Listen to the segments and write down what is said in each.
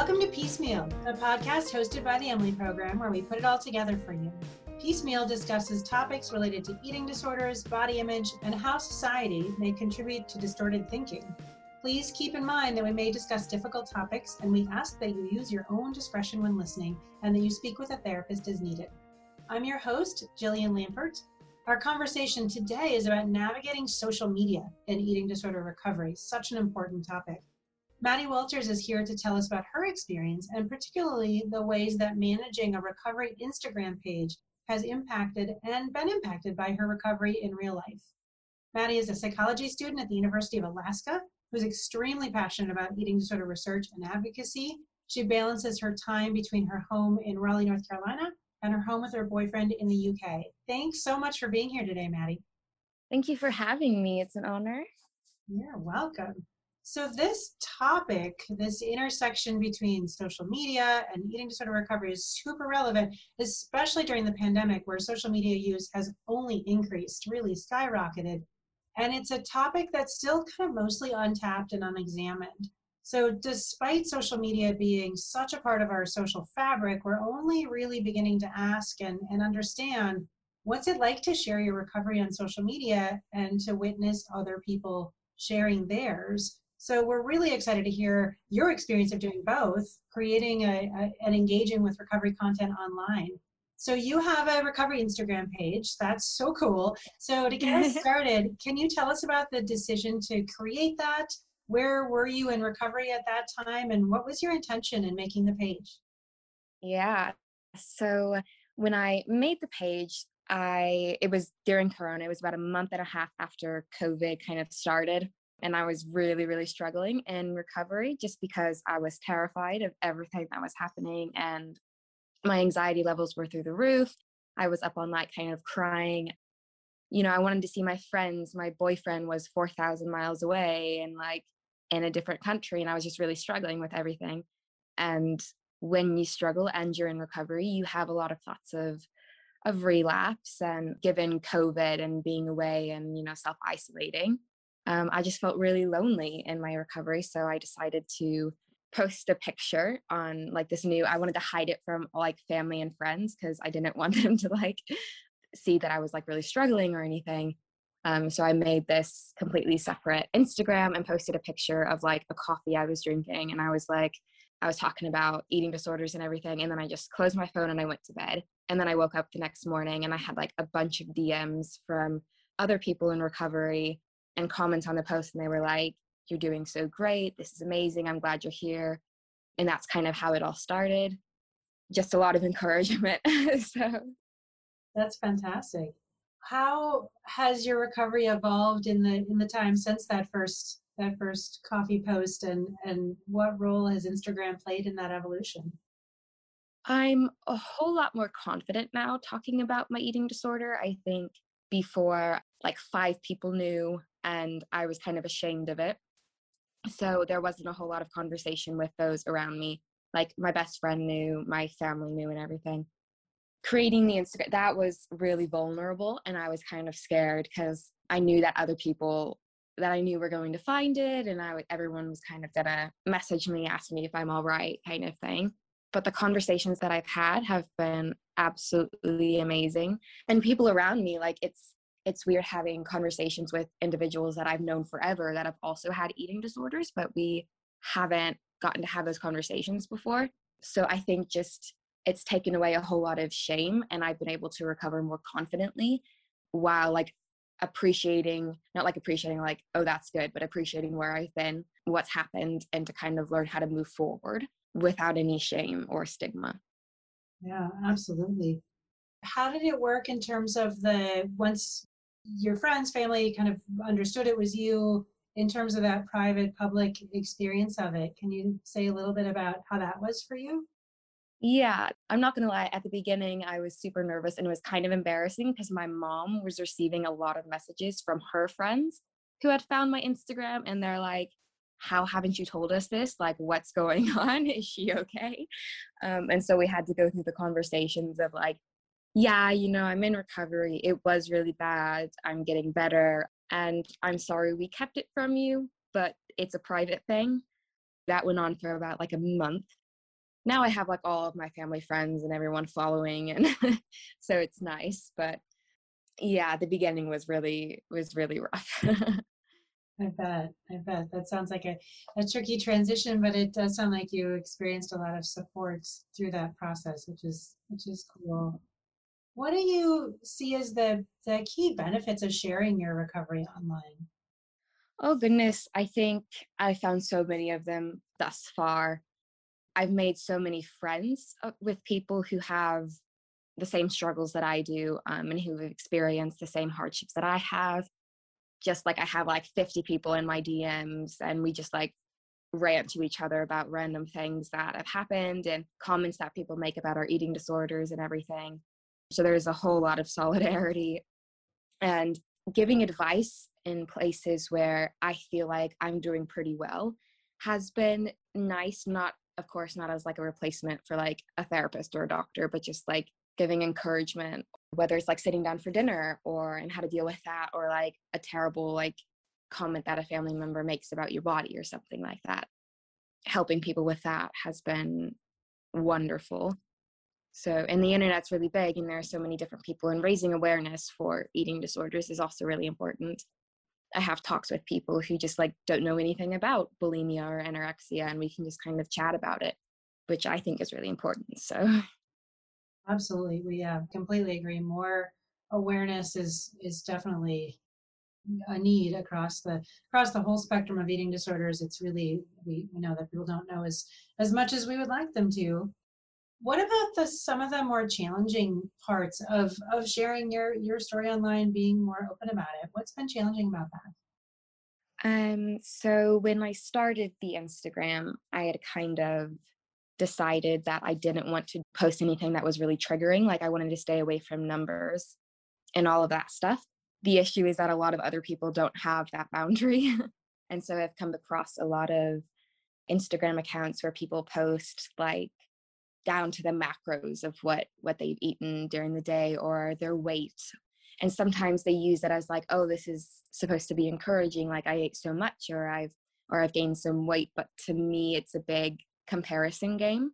Welcome to Piecemeal, a podcast hosted by the Emily Program where we put it all together for you. Piecemeal discusses topics related to eating disorders, body image, and how society may contribute to distorted thinking. Please keep in mind that we may discuss difficult topics, and we ask that you use your own discretion when listening and that you speak with a therapist as needed. I'm your host, Jillian Lampert. Our conversation today is about navigating social media and eating disorder recovery, such an important topic. Maddie Walters is here to tell us about her experience and particularly the ways that managing a recovery Instagram page has impacted and been impacted by her recovery in real life. Maddie is a psychology student at the University of Alaska who's extremely passionate about eating disorder research and advocacy. She balances her time between her home in Raleigh, North Carolina, and her home with her boyfriend in the UK. Thanks so much for being here today, Maddie. Thank you for having me. It's an honor. You're welcome. So, this topic, this intersection between social media and eating disorder recovery, is super relevant, especially during the pandemic where social media use has only increased, really skyrocketed. And it's a topic that's still kind of mostly untapped and unexamined. So, despite social media being such a part of our social fabric, we're only really beginning to ask and, and understand what's it like to share your recovery on social media and to witness other people sharing theirs so we're really excited to hear your experience of doing both, creating a, a, and engaging with recovery content online. So you have a recovery Instagram page. That's so cool. So to get us started, can you tell us about the decision to create that? Where were you in recovery at that time and what was your intention in making the page? Yeah. So when I made the page, I it was during corona. It was about a month and a half after COVID kind of started and I was really, really struggling in recovery just because I was terrified of everything that was happening and my anxiety levels were through the roof. I was up all night kind of crying. You know, I wanted to see my friends. My boyfriend was 4,000 miles away and like in a different country, and I was just really struggling with everything. And when you struggle and you're in recovery, you have a lot of thoughts of of relapse and given covid and being away and you know self isolating um, I just felt really lonely in my recovery. So I decided to post a picture on like this new, I wanted to hide it from like family and friends because I didn't want them to like see that I was like really struggling or anything. Um, so I made this completely separate Instagram and posted a picture of like a coffee I was drinking. And I was like, I was talking about eating disorders and everything. And then I just closed my phone and I went to bed. And then I woke up the next morning and I had like a bunch of DMs from other people in recovery and comments on the post and they were like you're doing so great. This is amazing. I'm glad you're here. And that's kind of how it all started. Just a lot of encouragement. So that's fantastic. How has your recovery evolved in the in the time since that first that first coffee post and and what role has instagram played in that evolution? I'm a whole lot more confident now talking about my eating disorder. I think before like five people knew and I was kind of ashamed of it. So there wasn't a whole lot of conversation with those around me. Like my best friend knew, my family knew, and everything. Creating the Instagram, that was really vulnerable. And I was kind of scared because I knew that other people that I knew were going to find it, and I would, everyone was kind of gonna message me, ask me if I'm all right, kind of thing. But the conversations that I've had have been absolutely amazing. And people around me, like it's it's weird having conversations with individuals that I've known forever that have also had eating disorders, but we haven't gotten to have those conversations before. So I think just it's taken away a whole lot of shame and I've been able to recover more confidently while like appreciating not like appreciating like oh that's good but appreciating where I've been what's happened and to kind of learn how to move forward without any shame or stigma. Yeah, absolutely. How did it work in terms of the once your friends, family kind of understood it was you in terms of that private public experience of it. Can you say a little bit about how that was for you? Yeah, I'm not going to lie. At the beginning, I was super nervous and it was kind of embarrassing because my mom was receiving a lot of messages from her friends who had found my Instagram and they're like, how haven't you told us this? Like, what's going on? Is she okay? Um, and so we had to go through the conversations of like, yeah, you know, I'm in recovery. It was really bad. I'm getting better. And I'm sorry we kept it from you, but it's a private thing. That went on for about like a month. now I have like all of my family friends and everyone following and so it's nice. But yeah, the beginning was really was really rough. I bet. I bet. That sounds like a, a tricky transition, but it does sound like you experienced a lot of support through that process, which is which is cool. What do you see as the the key benefits of sharing your recovery online? Oh goodness, I think I found so many of them thus far. I've made so many friends uh, with people who have the same struggles that I do um, and who have experienced the same hardships that I have. Just like I have like 50 people in my DMs and we just like rant to each other about random things that have happened and comments that people make about our eating disorders and everything. So there's a whole lot of solidarity and giving advice in places where I feel like I'm doing pretty well has been nice, not of course not as like a replacement for like a therapist or a doctor, but just like giving encouragement, whether it's like sitting down for dinner or and how to deal with that, or like a terrible like comment that a family member makes about your body or something like that. Helping people with that has been wonderful. So, and the internet's really big, and there are so many different people, and raising awareness for eating disorders is also really important. I have talks with people who just like don't know anything about bulimia or anorexia, and we can just kind of chat about it, which I think is really important. So, absolutely, we uh, completely agree. More awareness is is definitely a need across the across the whole spectrum of eating disorders. It's really we, we know that people don't know as as much as we would like them to. What about the some of the more challenging parts of of sharing your your story online, being more open about it? What's been challenging about that? Um, so when I started the Instagram, I had kind of decided that I didn't want to post anything that was really triggering. Like I wanted to stay away from numbers and all of that stuff. The issue is that a lot of other people don't have that boundary. and so I've come across a lot of Instagram accounts where people post like down to the macros of what what they've eaten during the day or their weight. And sometimes they use it as like oh this is supposed to be encouraging like i ate so much or i've or i've gained some weight but to me it's a big comparison game.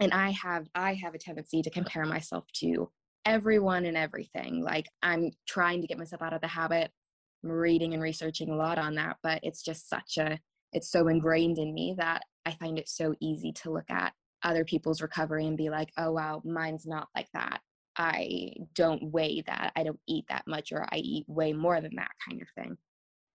And i have i have a tendency to compare myself to everyone and everything. Like i'm trying to get myself out of the habit. I'm reading and researching a lot on that but it's just such a it's so ingrained in me that i find it so easy to look at other people's recovery and be like, oh, wow, mine's not like that. I don't weigh that. I don't eat that much, or I eat way more than that kind of thing.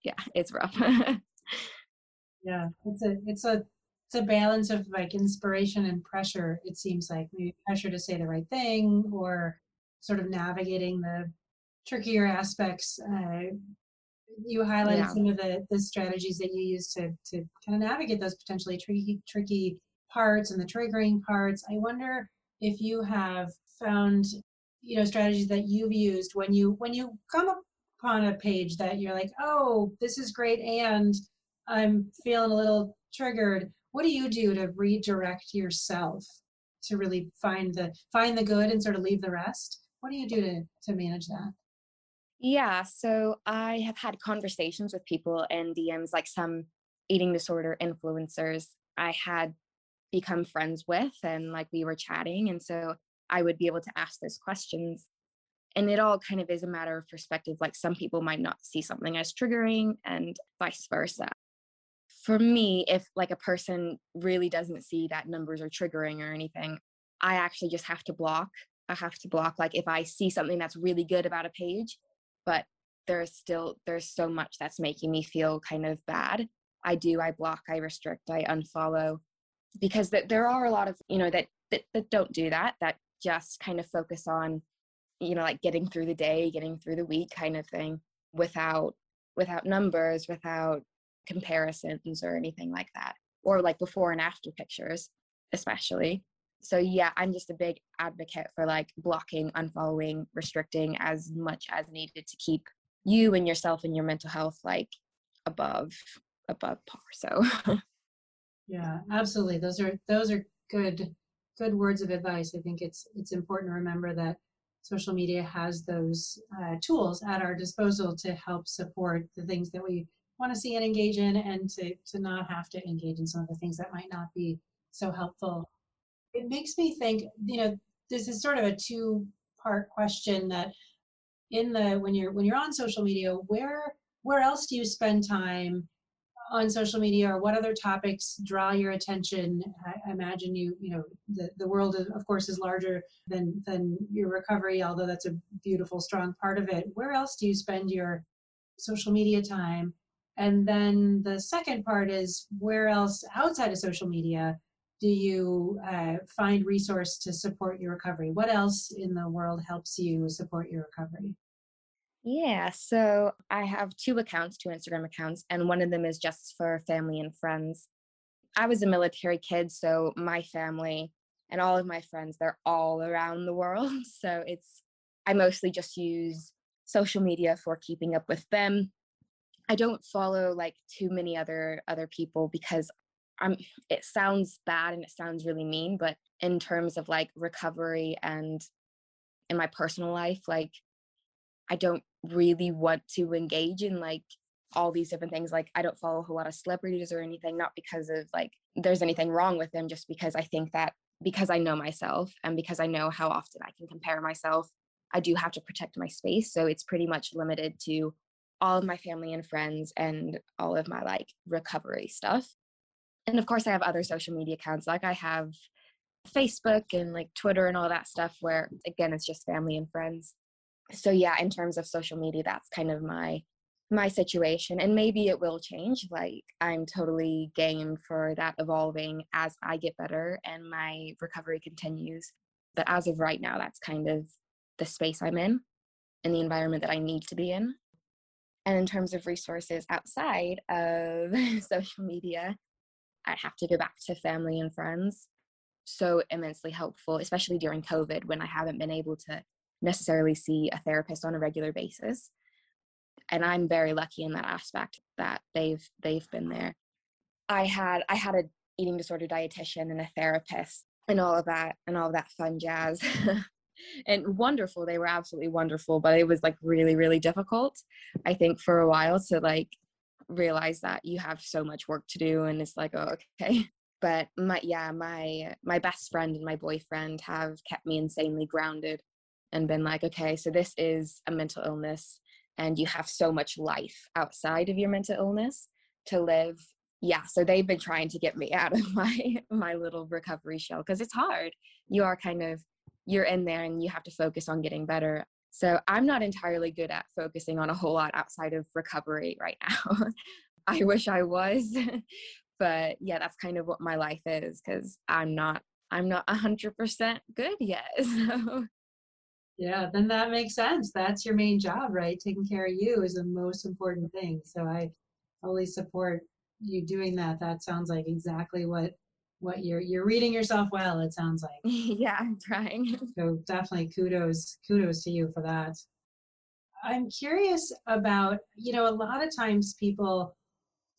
Yeah, it's rough. yeah, it's a it's a it's a balance of like inspiration and pressure. It seems like maybe pressure to say the right thing, or sort of navigating the trickier aspects. Uh, you highlighted yeah. some of the the strategies that you use to to kind of navigate those potentially tricky tricky parts and the triggering parts. I wonder if you have found you know strategies that you've used when you when you come upon a page that you're like oh this is great and i'm feeling a little triggered. What do you do to redirect yourself to really find the find the good and sort of leave the rest? What do you do to to manage that? Yeah so i have had conversations with people in dms like some eating disorder influencers. I had become friends with and like we were chatting and so i would be able to ask those questions. And it all kind of is a matter of perspective like some people might not see something as triggering and vice versa. For me if like a person really doesn't see that numbers are triggering or anything i actually just have to block i have to block like if i see something that's really good about a page but there's still there's so much that's making me feel kind of bad i do i block i restrict i unfollow because that there are a lot of you know that, that that don't do that that just kind of focus on you know like getting through the day getting through the week kind of thing without without numbers without comparisons or anything like that or like before and after pictures especially. So yeah i'm just a big advocate for like blocking unfollowing restricting as much as needed to keep you and yourself and your mental health like above above par so yeah absolutely. Those are those are good good words of advice. I think it's it's important to remember that social media has those uh, tools at our disposal to help support the things that we want to see and engage in and to to not have to engage in some of the things that might not be so helpful. It makes me think, you know, this is sort of a two part question that in the when you're when you're on social media, where where else do you spend time on social media or what other topics draw your attention? I imagine you you know the, the world of course is larger than than your recovery although that's a beautiful strong part of it. Where else do you spend your social media time? And then the second part is where else outside of social media do you uh, find resource to support your recovery? What else in the world helps you support your recovery yeah, so I have two accounts, two Instagram accounts, and one of them is just for family and friends. I was a military kid, so my family and all of my friends, they're all around the world. So it's, I mostly just use social media for keeping up with them. I don't follow like too many other other people because I'm it sounds bad and it sounds really mean, but in terms of like recovery and in my personal life, like I don't really want to engage in like all these different things. Like I don't follow a whole lot of celebrities or anything, not because of like there's anything wrong with them, just because I think that because I know myself and because I know how often I can compare myself, I do have to protect my space. So it's pretty much limited to all of my family and friends and all of my like recovery stuff. And of course I have other social media accounts like I have Facebook and like Twitter and all that stuff where again it's just family and friends so yeah in terms of social media that's kind of my my situation and maybe it will change like i'm totally game for that evolving as i get better and my recovery continues but as of right now that's kind of the space i'm in and the environment that i need to be in. And in terms of resources outside of social media i have to go back to family and friends. So immensely helpful especially during covid when i haven't been able to necessarily see a therapist on a regular basis. And i'm very lucky in that aspect that they've they've been there. I had i had a eating disorder dietitian and a therapist and all of that and all of that fun jazz. And wonderful they were absolutely wonderful but it was like really really difficult i think for a while to like realize that you have so much work to do and it's like oh okay. But my yeah my my best friend and my boyfriend have kept me insanely grounded and been like, okay, so this is a mental illness and you have so much life outside of your mental illness to live. Yeah, so they've been trying to get me out of my my little recovery shell because it's hard. You are kind of you're in there and you have to focus on getting better. So I'm not entirely good at focusing on a whole lot outside of recovery right now. I wish I was. but yeah, that's kind of what my life is cuz I'm not I'm not 100% good yet. So yeah, then that makes sense. That's your main job, right? Taking care of you is the most important thing. So I fully support you doing that. That sounds like exactly what what you're you're reading yourself well, it sounds like. yeah, I'm trying. so definitely kudos kudos to you for that. I'm curious about, you know, a lot of times people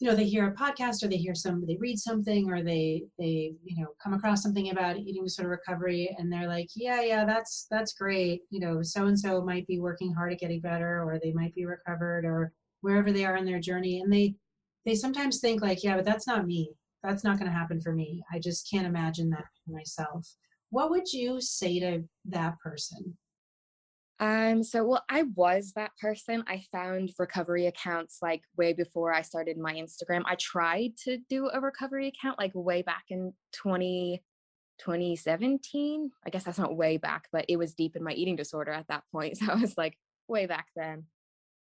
you know they hear a podcast or they hear some they read something or they they you know come across something about eating disorder recovery and they're like yeah yeah that's that's great. You know so and so might be working hard at getting better or they might be recovered or wherever they are in their journey. And they they sometimes think like yeah but that's not me. That's not going to happen for me. I just can't imagine that for myself. What would you say to that person um, so well, I was that person. I found recovery accounts like way before I started my Instagram. I tried to do a recovery account like way back in 20, 2017. I guess that's not way back, but it was deep in my eating disorder at that point. So I was like way back then.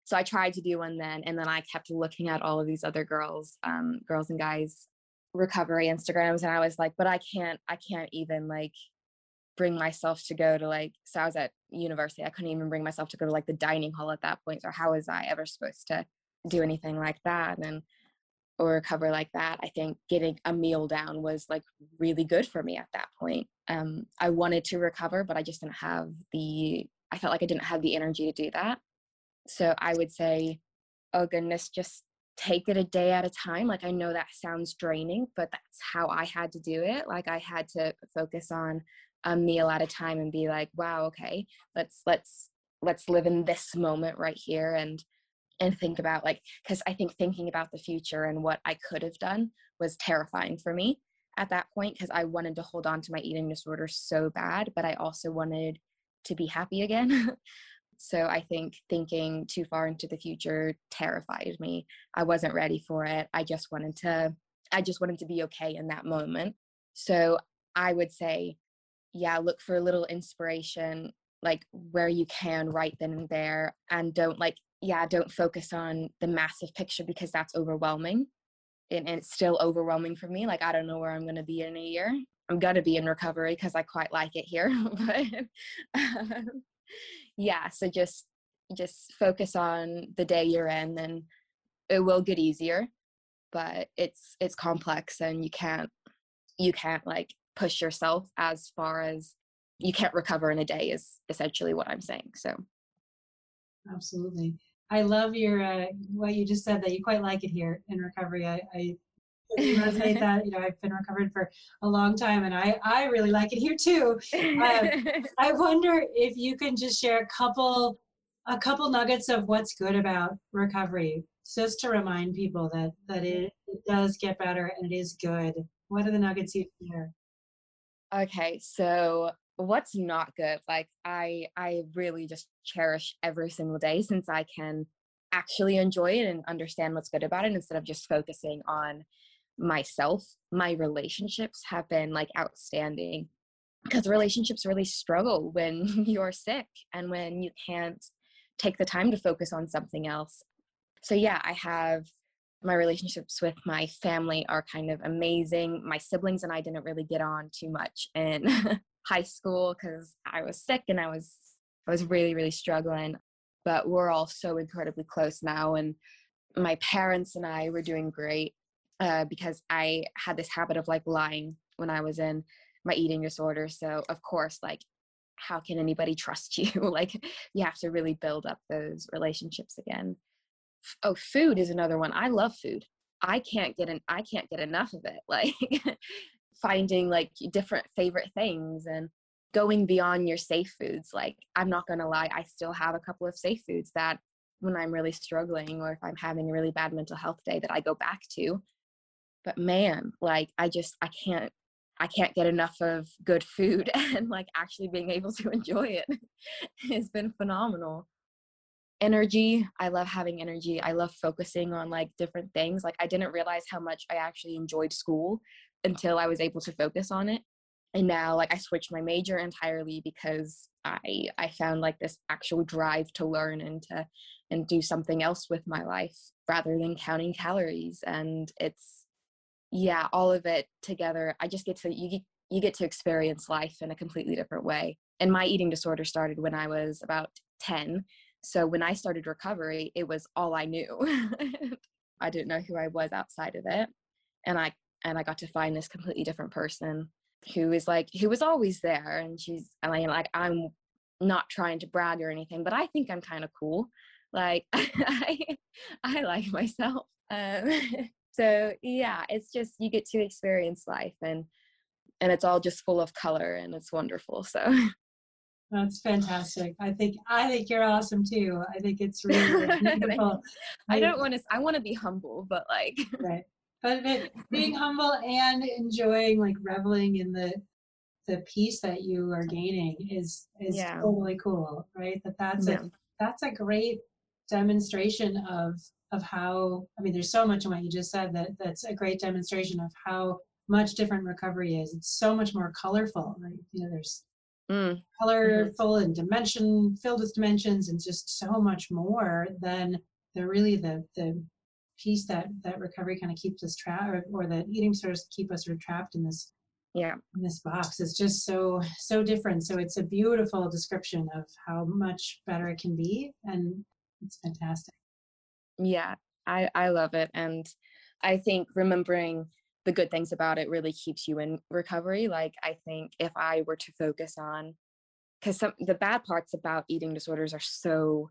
So I tried to do one then, and then I kept looking at all of these other girls, um, girls and guys recovery Instagrams, and I was like, but I can't, I can't even like bring myself to go to like so i was at university i couldn't even bring myself to go to like the dining hall at that point so how was i ever supposed to do anything like that and or recover like that? I think getting a meal down was like really good for me at that point um i wanted to recover but i just didn't have the i felt like i didn't have the energy to do that so i would say oh goodness just take it a day at a time like i know that sounds draining but that's how i had to do it like i had to focus on a meal at a time and be like wow okay let's let's let's live in this moment right here and and think about like because i think thinking about the future and what i could have done was terrifying for me at that point because I wanted to hold on to my eating disorder so bad, but I also wanted to be happy again. so I think thinking too far into the future terrified me. I wasn't ready for it. I just wanted to I just wanted to be okay in that moment. So I would say yeah, look for a little inspiration like where you can right then and there and don't like yeah, don't focus on the massive picture because that's overwhelming. And, and it's still overwhelming for me. Like I don't know where I'm going to be in a year. I'm gonna be in recovery because I quite like it here. but um, yeah, so just just focus on the day you're in, and it will get easier. But it's it's complex, and you can't you can't like push yourself as far as you can't recover in a day. Is essentially what I'm saying. So absolutely. I love your uh, what you just said that you quite like it here in recovery. I, I resonate that you know i've been recovered for a long time and i i really like it here too um, i wonder if you can just share a couple a couple nuggets of what's good about recovery just to remind people that that it, it does get better and it is good what are the nuggets you share okay so what's not good? Like i i really just cherish every single day since i can actually enjoy it and understand what's good about it instead of just focusing on myself. My relationships have been like outstanding because relationships really struggle when you're sick and when you can't take the time to focus on something else. So yeah i have my relationships with my family are kind of amazing my siblings and i didn't really get on too much in high school because i was sick and i was i was really really struggling but we're all so incredibly close now and my parents and i were doing great uh, because I had this habit of like lying when I was in my eating disorder. So of course, like, how can anybody trust you? like, you have to really build up those relationships again. Oh, food is another one. I love food. I can't get an I can't get enough of it. Like finding like different favorite things and going beyond your safe foods. Like I'm not gonna lie, I still have a couple of safe foods that when I'm really struggling or if I'm having a really bad mental health day that I go back to but man like i just i can't i can't get enough of good food and like actually being able to enjoy it has been phenomenal energy i love having energy i love focusing on like different things like i didn't realize how much i actually enjoyed school until i was able to focus on it and now like i switched my major entirely because i i found like this actual drive to learn and to and do something else with my life rather than counting calories and it's yeah all of it together i just get to you get, you get to experience life in a completely different way and my eating disorder started when i was about 10 so when i started recovery it was all i knew. I didn't know who i was outside of it and i and i got to find this completely different person who is like who was always there and she's I, like i'm not trying to brag or anything but i think i'm kind of cool. Like i i like myself. Um so yeah it's just you get to experience life and and it's all just full of color and it's wonderful so that's fantastic. I think i think you're awesome too. I think it's really beautiful. I don't want to i want to be humble but like right. But being humble and enjoying like reveling in the the peace that you are gaining is is yeah. totally cool right? That that's yeah. a that's a great demonstration of of how i mean there's so much in what you just said that that's a great demonstration of how much different recovery is. It's so much more colorful right you know there's mm. colorful mm-hmm. and dimension filled with dimensions and just so much more than the really the the piece that that recovery kind of keeps us trapped or, or the eating disorders keep us trapped in this yeah. in this box. It's just so so different. So it's a beautiful description of how much better it can be and it's fantastic. Yeah. I i love it. And i think remembering the good things about it really keeps you in recovery like i think if i were to focus on because some the bad parts about eating disorders are so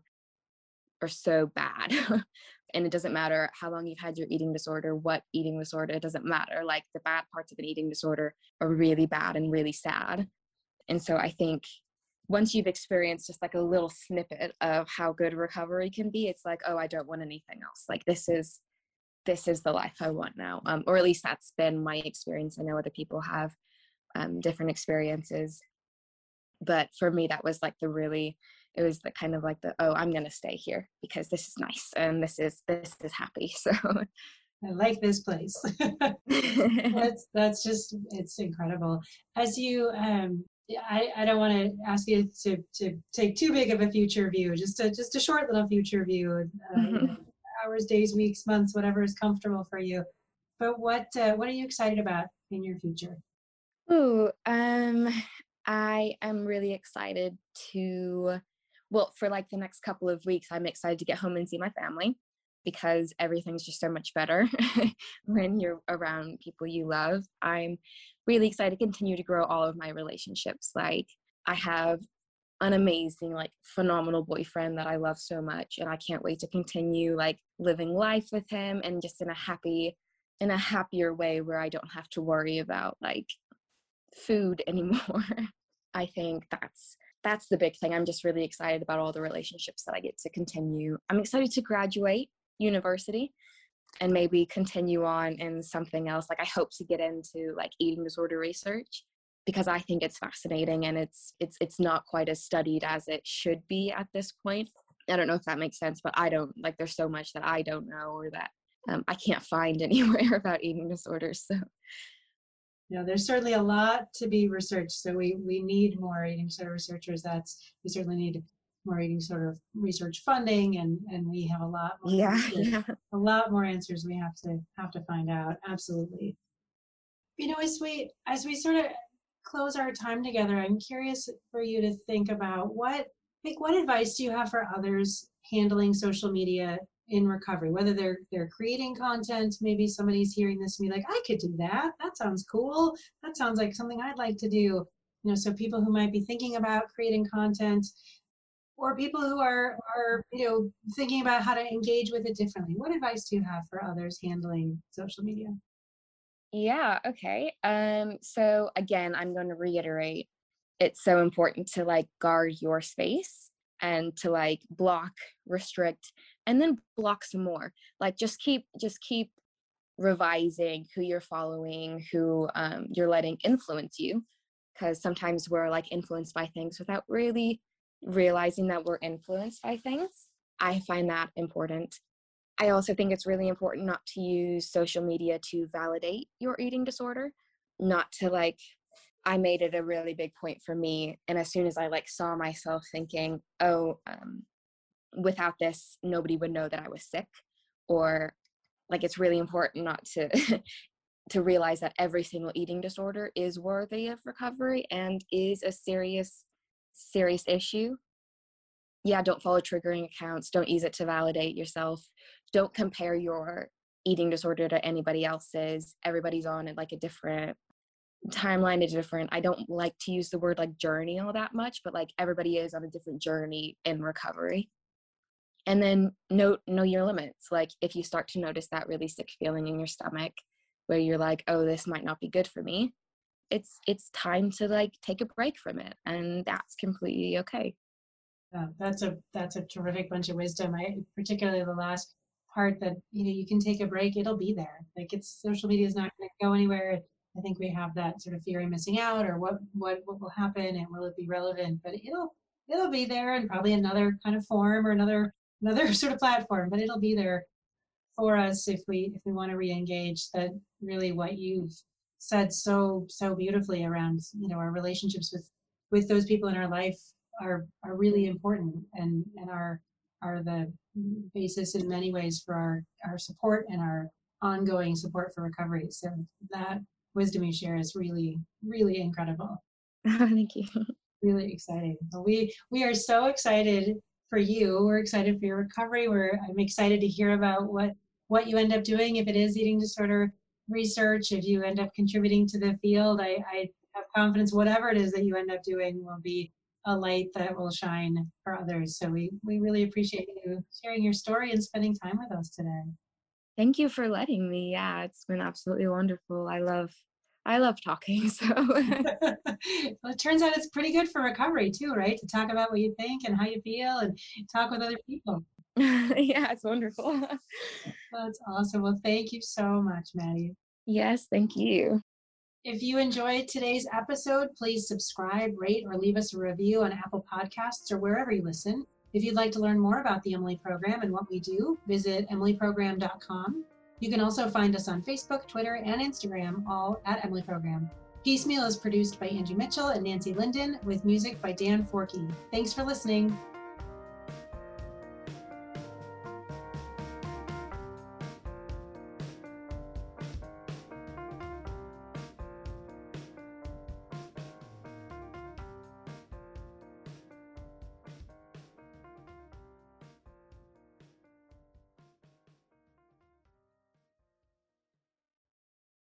are so bad and it doesn't matter how long you've had your eating disorder what eating disorder it doesn't matter like the bad parts of an eating disorder are really bad and really sad and so i think once you've experienced just like a little snippet of how good recovery can be it's like oh i don't want anything else like this is this is the life I want now. Um, or at least that's been my experience. I know other people have um, different experiences, but for me, that was like the really, it was the kind of like the oh, I'm gonna stay here because this is nice and this is this is happy. So I like this place. that's that's just it's incredible. As you um I, I don't want to ask you to, to take too big of a future view, just a just a short little future view, uh, mm-hmm. Hours, days, weeks, months, whatever is comfortable for you. But what uh, what are you excited about in your future? Oh, um, I am really excited to, well, for like the next couple of weeks, I'm excited to get home and see my family because everything's just so much better when you're around people you love. I'm really excited to continue to grow all of my relationships. Like, I have an amazing, like, phenomenal boyfriend that I love so much, and I can't wait to continue like living life with him and just in a happy, in a happier way where I don't have to worry about like food anymore. I think that's that's the big thing. I'm just really excited about all the relationships that I get to continue. I'm excited to graduate university and maybe continue on in something else like i hope to get into like eating disorder research because i think it's fascinating and it's it's it's not quite as studied as it should be at this point i don't know if that makes sense but i don't like there's so much that i don't know or that um, i can't find anywhere about eating disorders so yeah, there's certainly a lot to be researched. So we we need more eating disorder researchers. That's we certainly need more eating sort of research funding and and we have a lot more yeah, yeah. a lot more answers we have to have to find out absolutely you know as we as we sort of close our time together i'm curious for you to think about what like what advice do you have for others handling social media in recovery? Whether they're they're creating content maybe somebody's hearing this and be like i could do that. That sounds cool. That sounds like something i'd like to do. You know so people who might be thinking about creating content or people who are are you know thinking about how to engage with it differently. What advice do you have for others handling social media yeah okay um so again i'm going to reiterate it's so important to like guard your space and to like block restrict and then block some more like just keep just keep revising who you're following who um, you're letting influence you because sometimes we're like influenced by things without really realizing that we're influenced by things. I find that important. I also think it's really important not to use social media to validate your eating disorder, not to like I made it a really big point for me and as soon as I like saw myself thinking, "Oh, um without this nobody would know that I was sick," or like it's really important not to to realize that every single eating disorder is worthy of recovery and is a serious serious issue, yeah, don't follow triggering accounts. Don't use it to validate yourself. Don't compare your eating disorder to anybody else's. Everybody's on like a different timeline is different. I don't like to use the word like journey all that much, but like everybody is on a different journey in recovery. And then know know your limits. Like if you start to notice that really sick feeling in your stomach where you're like, "Oh, this might not be good for me." it's it's time to like take a break from it and that's completely okay yeah, that's a that's a terrific bunch of wisdom. I particularly the last part that you know you can take a break it'll be there. Like it's social media is not going to go anywhere. I think we have that sort of fear of missing out or what what what will happen and will it be relevant? But it'll it'll be there and probably another kind of form or another another sort of platform but it'll be there for us if we if we want to re-engage that really what you've said so so beautifully around you know our relationships with with those people in our life are are really important and and are are the basis in many ways for our our support and our ongoing support for recovery. So that wisdom you share is really really incredible. Thank you. Really exciting. We we are so excited for you. We're excited for your recovery. We're i'm excited to hear about what what you end up doing. If it is eating disorder research, if you end up contributing to the field, I, I have confidence whatever it is that you end up doing will be a light that will shine for others. So we, we really appreciate you sharing your story and spending time with us today. Thank you for letting me. Yeah, it's been absolutely wonderful. I love I love talking. So well, it turns out it's pretty good for recovery too, right? To talk about what you think and how you feel and talk with other people. yeah, it's wonderful. That's awesome. Well, thank you so much, Maddie. Yes, thank you. If you enjoyed today's episode, please subscribe, rate, or leave us a review on Apple Podcasts or wherever you listen. If you'd like to learn more about the Emily Program and what we do, visit emilyprogram.com. You can also find us on Facebook, Twitter, and Instagram, all at Emily Program. Piecemeal is produced by Angie Mitchell and Nancy Linden with music by Dan Forkey. Thanks for listening.